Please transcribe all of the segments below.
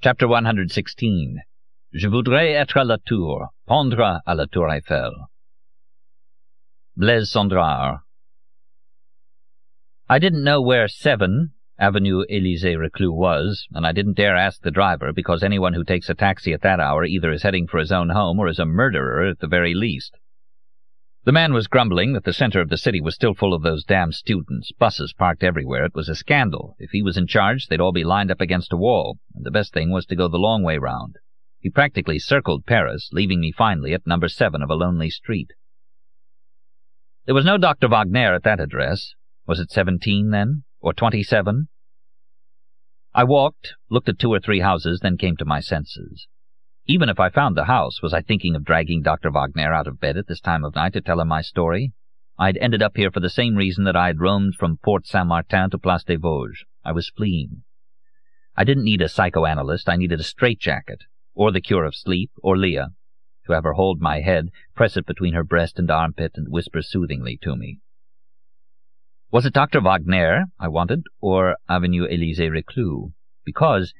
Chapter 116 Je voudrais être à la tour, pendre à la tour Eiffel. Blaise Cendrars. I didn't know where 7 Avenue Élisée Reclus was, and I didn't dare ask the driver because anyone who takes a taxi at that hour either is heading for his own home or is a murderer at the very least. The man was grumbling that the center of the city was still full of those damn students, buses parked everywhere. It was a scandal. If he was in charge, they'd all be lined up against a wall, and the best thing was to go the long way round. He practically circled Paris, leaving me finally at number seven of a lonely street. There was no Dr. Wagner at that address. Was it seventeen, then? Or twenty-seven? I walked, looked at two or three houses, then came to my senses. Even if I found the house, was I thinking of dragging Dr. Wagner out of bed at this time of night to tell him my story? I'd ended up here for the same reason that I had roamed from Porte Saint-Martin to Place des Vosges. I was fleeing. I didn't need a psychoanalyst, I needed a straitjacket, or the cure of sleep, or Lia, to have her hold my head, press it between her breast and armpit, and whisper soothingly to me. Was it Dr. Wagner I wanted, or Avenue Élisée Reclus? Because,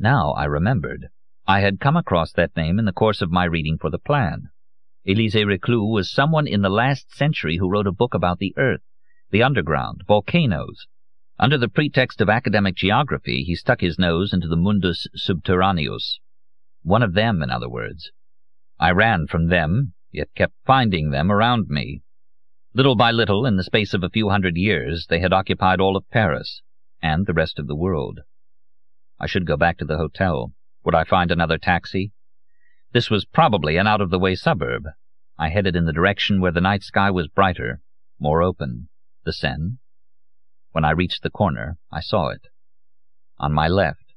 now I remembered, I had come across that name in the course of my reading for the plan. Élisée Reclus was someone in the last century who wrote a book about the earth, the underground, volcanoes. Under the pretext of academic geography, he stuck his nose into the mundus subterraneus. One of them, in other words. I ran from them, yet kept finding them around me. Little by little, in the space of a few hundred years, they had occupied all of Paris, and the rest of the world. I should go back to the hotel. Would I find another taxi? This was probably an out-of-the-way suburb. I headed in the direction where the night sky was brighter, more open, the Seine. When I reached the corner, I saw it. On my left.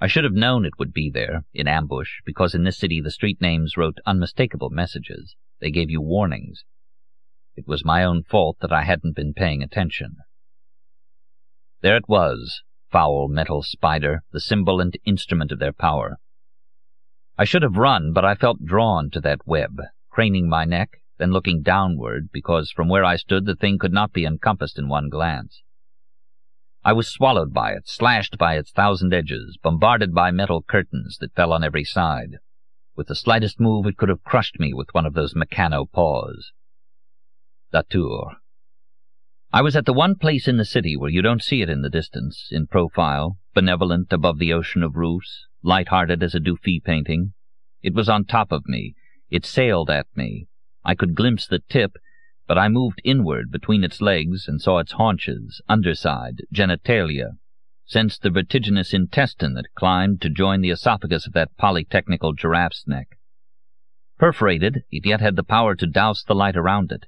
I should have known it would be there, in ambush, because in this city the street names wrote unmistakable messages. They gave you warnings. It was my own fault that I hadn't been paying attention. There it was, foul metal spider, the symbol and instrument of their power. I should have run, but I felt drawn to that web, craning my neck, then looking downward, because from where I stood the thing could not be encompassed in one glance. I was swallowed by it, slashed by its thousand edges, bombarded by metal curtains that fell on every side. With the slightest move it could have crushed me with one of those Meccano paws. La Tour. I was at the one place in the city where you don't see it in the distance, in profile, benevolent above the ocean of roofs, light-hearted as a Dufy painting. It was on top of me. It sailed at me. I could glimpse the tip, but I moved inward between its legs and saw its haunches, underside, genitalia, sensed the vertiginous intestine that climbed to join the esophagus of that polytechnical giraffe's neck. Perforated, it yet had the power to douse the light around it,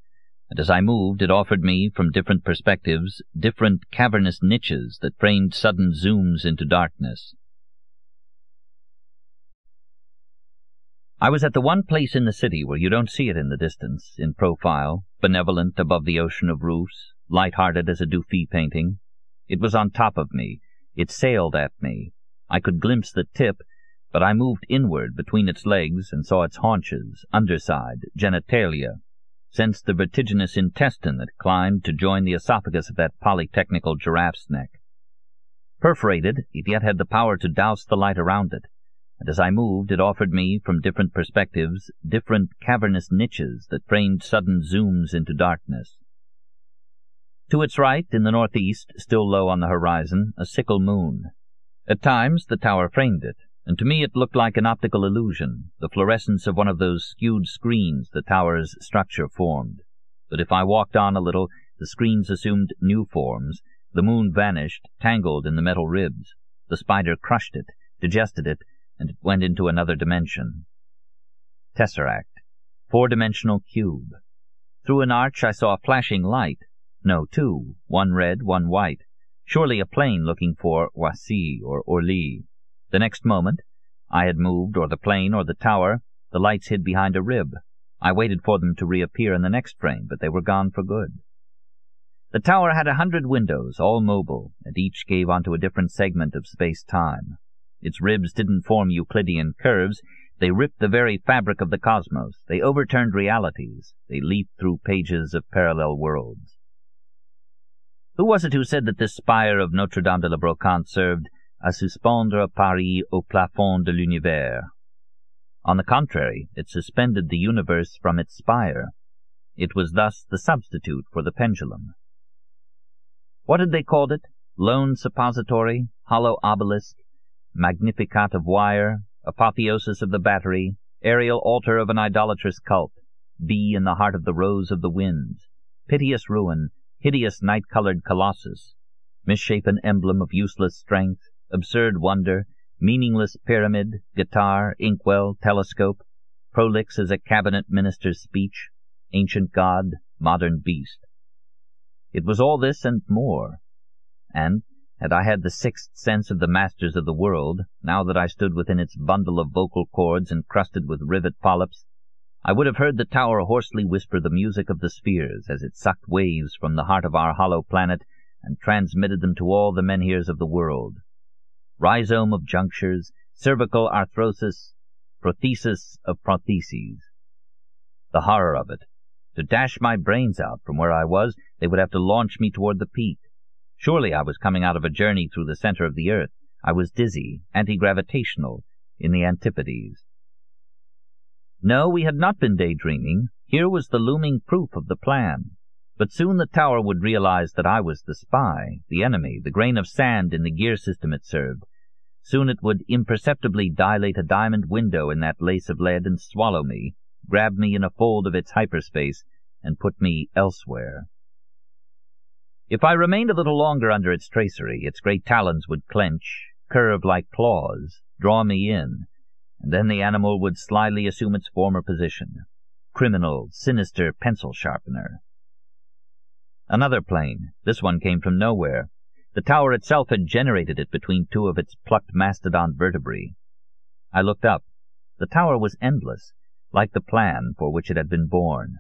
and as I moved it offered me, from different perspectives, different cavernous niches that framed sudden zooms into darkness. I was at the one place in the city where you don't see it in the distance, in profile, benevolent above the ocean of roofs, light-hearted as a Dufy painting. It was on top of me. It sailed at me. I could glimpse the tip, but I moved inward between its legs and saw its haunches, underside, genitalia, sensed the vertiginous intestine that climbed to join the esophagus of that polytechnical giraffe's neck. Perforated, it yet had the power to douse the light around it, and as I moved it offered me, from different perspectives, different cavernous niches that framed sudden zooms into darkness. To its right, in the northeast, still low on the horizon, a sickle moon. At times the tower framed it, and to me it looked like an optical illusion, the fluorescence of one of those skewed screens the tower's structure formed. But if I walked on a little, the screens assumed new forms, the moon vanished, tangled in the metal ribs. The spider crushed it, digested it, and it went into another dimension. Tesseract. Four-dimensional cube. Through an arch I saw a flashing light. No, two. One red, one white. Surely a plane looking for Roissy or Orly. The next moment, I had moved, or the plane, or the tower, the lights hid behind a rib. I waited for them to reappear in the next frame, but they were gone for good. The tower had a hundred windows, all mobile, and each gave onto a different segment of space-time. Its ribs didn't form Euclidean curves, they ripped the very fabric of the cosmos, they overturned realities, they leaped through pages of parallel worlds. Who was it who said that this spire of Notre Dame de la Brocante served à suspendre Paris au plafond de l'univers. On the contrary, it suspended the universe from its spire. It was thus the substitute for the pendulum. What had they called it? Lone suppository, hollow obelisk, magnificat of wire, apotheosis of the battery, aerial altar of an idolatrous cult, bee in the heart of the rose of the winds, piteous ruin, hideous night-colored colossus, misshapen emblem of useless strength, absurd wonder, meaningless pyramid, guitar, inkwell, telescope, prolix as a cabinet minister's speech, ancient god, modern beast. It was all this and more, and had I had the sixth sense of the masters of the world, now that I stood within its bundle of vocal cords encrusted with rivet polyps, I would have heard the tower hoarsely whisper the music of the spheres as it sucked waves from the heart of our hollow planet and transmitted them to all the menhirs of the world. Rhizome of junctures, cervical arthrosis, prothesis of protheses. The horror of it! To dash my brains out from where I was, they would have to launch me toward the peak. Surely I was coming out of a journey through the center of the earth. I was dizzy, anti-gravitational, in the antipodes. No, we had not been daydreaming. Here was the looming proof of the plan. But soon the tower would realize that I was the spy, the enemy, the grain of sand in the gear system it served. Soon it would imperceptibly dilate a diamond window in that lace of lead and swallow me, grab me in a fold of its hyperspace, and put me elsewhere. If I remained a little longer under its tracery, its great talons would clench, curve like claws, draw me in, and then the animal would slyly assume its former position. Criminal, sinister pencil sharpener. Another plane. This one came from nowhere. The tower itself had generated it between two of its plucked mastodon vertebrae. I looked up. The tower was endless, like the plan for which it had been born.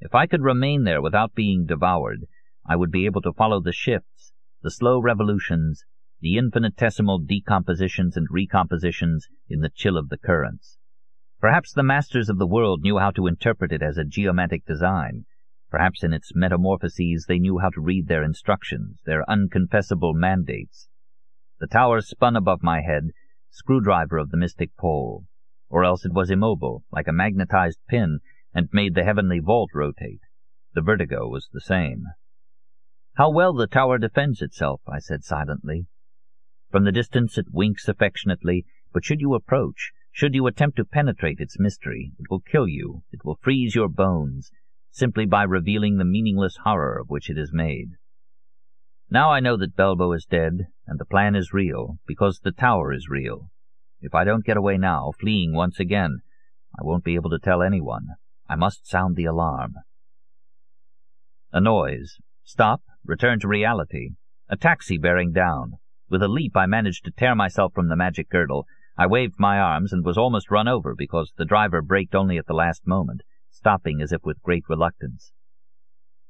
If I could remain there without being devoured, I would be able to follow the shifts, the slow revolutions, the infinitesimal decompositions and recompositions in the chill of the currents. Perhaps the masters of the world knew how to interpret it as a geomantic design. Perhaps in its metamorphoses they knew how to read their instructions, their unconfessable mandates. The tower spun above my head, screwdriver of the mystic pole. Or else it was immobile, like a magnetized pin, and made the heavenly vault rotate. The vertigo was the same. How well the tower defends itself, I said silently. From the distance it winks affectionately, but should you approach, should you attempt to penetrate its mystery, it will kill you, it will freeze your bones, simply by revealing the meaningless horror of which it is made. Now I know that Belbo is dead, and the plan is real, because the tower is real. If I don't get away now, fleeing once again, I won't be able to tell anyone. I must sound the alarm. A noise. Stop. Return to reality. A taxi bearing down. With a leap I managed to tear myself from the magic girdle. I waved my arms and was almost run over because the driver braked only at the last moment, stopping as if with great reluctance.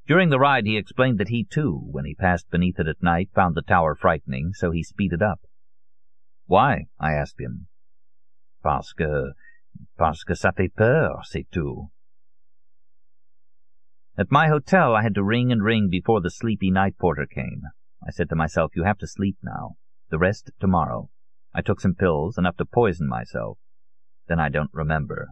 During the ride he explained that he too, when he passed beneath it at night, found the tower frightening, so he speeded up. Why? I asked him. Parce que... parce que ça fait peur, c'est tout. At my hotel I had to ring and ring before the sleepy night porter came. I said to myself, you have to sleep now. The rest tomorrow. I took some pills, enough to poison myself. Then I don't remember.